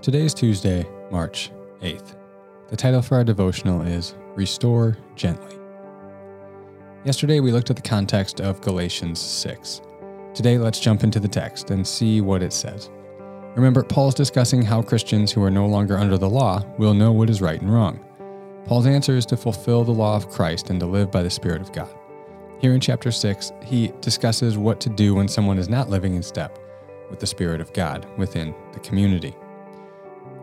Today is Tuesday, March 8th. The title for our devotional is Restore Gently. Yesterday we looked at the context of Galatians 6. Today let's jump into the text and see what it says. Remember, Paul is discussing how Christians who are no longer under the law will know what is right and wrong. Paul's answer is to fulfill the law of Christ and to live by the Spirit of God. Here in chapter 6, he discusses what to do when someone is not living in step with the Spirit of God within the community.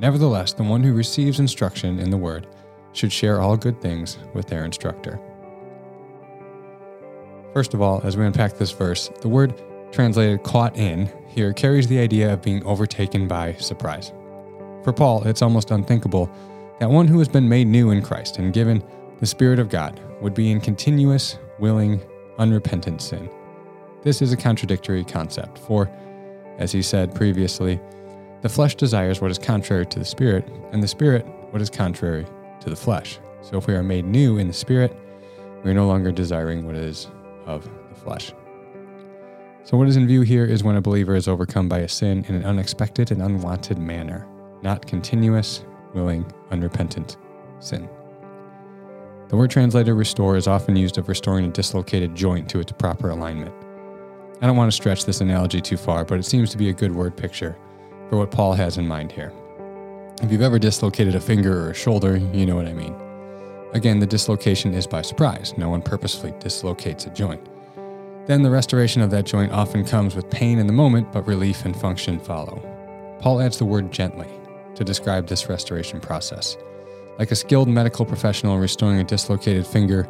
Nevertheless, the one who receives instruction in the word should share all good things with their instructor. First of all, as we unpack this verse, the word translated caught in here carries the idea of being overtaken by surprise. For Paul, it's almost unthinkable that one who has been made new in Christ and given the Spirit of God would be in continuous, willing, unrepentant sin. This is a contradictory concept, for, as he said previously, the flesh desires what is contrary to the Spirit, and the Spirit what is contrary to the flesh. So if we are made new in the Spirit, we are no longer desiring what is of the flesh. So, what is in view here is when a believer is overcome by a sin in an unexpected and unwanted manner, not continuous, willing, unrepentant sin. The word translated restore is often used of restoring a dislocated joint to its proper alignment. I don't want to stretch this analogy too far, but it seems to be a good word picture for what Paul has in mind here. If you've ever dislocated a finger or a shoulder, you know what I mean. Again, the dislocation is by surprise. No one purposefully dislocates a joint. Then the restoration of that joint often comes with pain in the moment, but relief and function follow. Paul adds the word gently to describe this restoration process. Like a skilled medical professional restoring a dislocated finger,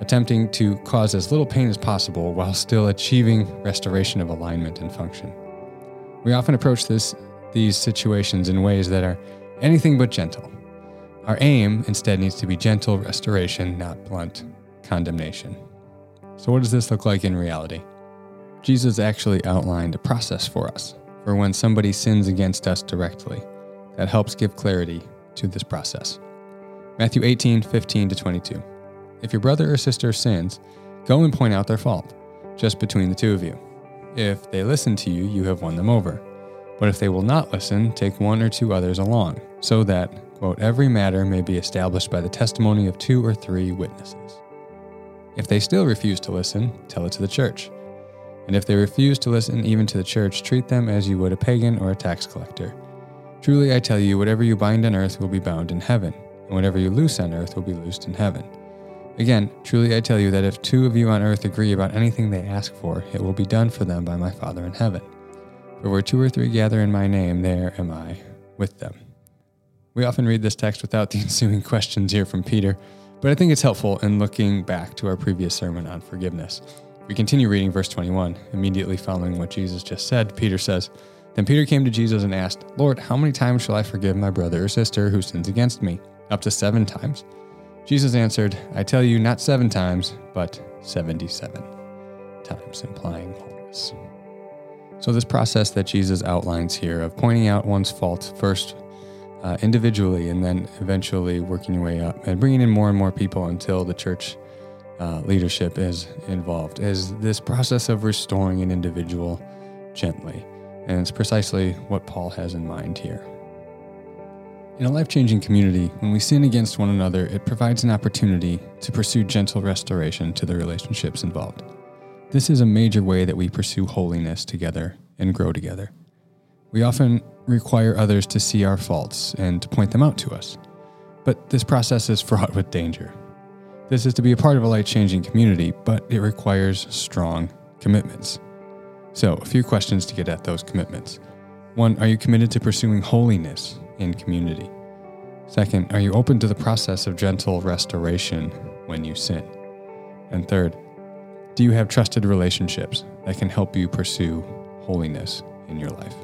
attempting to cause as little pain as possible while still achieving restoration of alignment and function. We often approach this these situations in ways that are anything but gentle. Our aim instead needs to be gentle restoration, not blunt condemnation. So, what does this look like in reality? Jesus actually outlined a process for us for when somebody sins against us directly that helps give clarity to this process. Matthew 18, 15 to 22. If your brother or sister sins, go and point out their fault, just between the two of you. If they listen to you, you have won them over. But if they will not listen, take one or two others along, so that, quote, every matter may be established by the testimony of two or three witnesses. If they still refuse to listen, tell it to the church. And if they refuse to listen even to the church, treat them as you would a pagan or a tax collector. Truly I tell you, whatever you bind on earth will be bound in heaven, and whatever you loose on earth will be loosed in heaven. Again, truly I tell you that if two of you on earth agree about anything they ask for, it will be done for them by my Father in heaven. For where two or three gather in my name, there am I with them. We often read this text without the ensuing questions here from Peter, but I think it's helpful in looking back to our previous sermon on forgiveness. We continue reading verse 21. Immediately following what Jesus just said, Peter says, Then Peter came to Jesus and asked, Lord, how many times shall I forgive my brother or sister who sins against me? Up to seven times? Jesus answered, I tell you, not seven times, but 77 times, implying wholeness. So, this process that Jesus outlines here of pointing out one's fault first uh, individually and then eventually working your way up and bringing in more and more people until the church uh, leadership is involved is this process of restoring an individual gently. And it's precisely what Paul has in mind here. In a life changing community, when we sin against one another, it provides an opportunity to pursue gentle restoration to the relationships involved. This is a major way that we pursue holiness together and grow together. We often require others to see our faults and to point them out to us. But this process is fraught with danger. This is to be a part of a life changing community, but it requires strong commitments. So, a few questions to get at those commitments. One, are you committed to pursuing holiness in community? Second, are you open to the process of gentle restoration when you sin? And third, do you have trusted relationships that can help you pursue holiness in your life?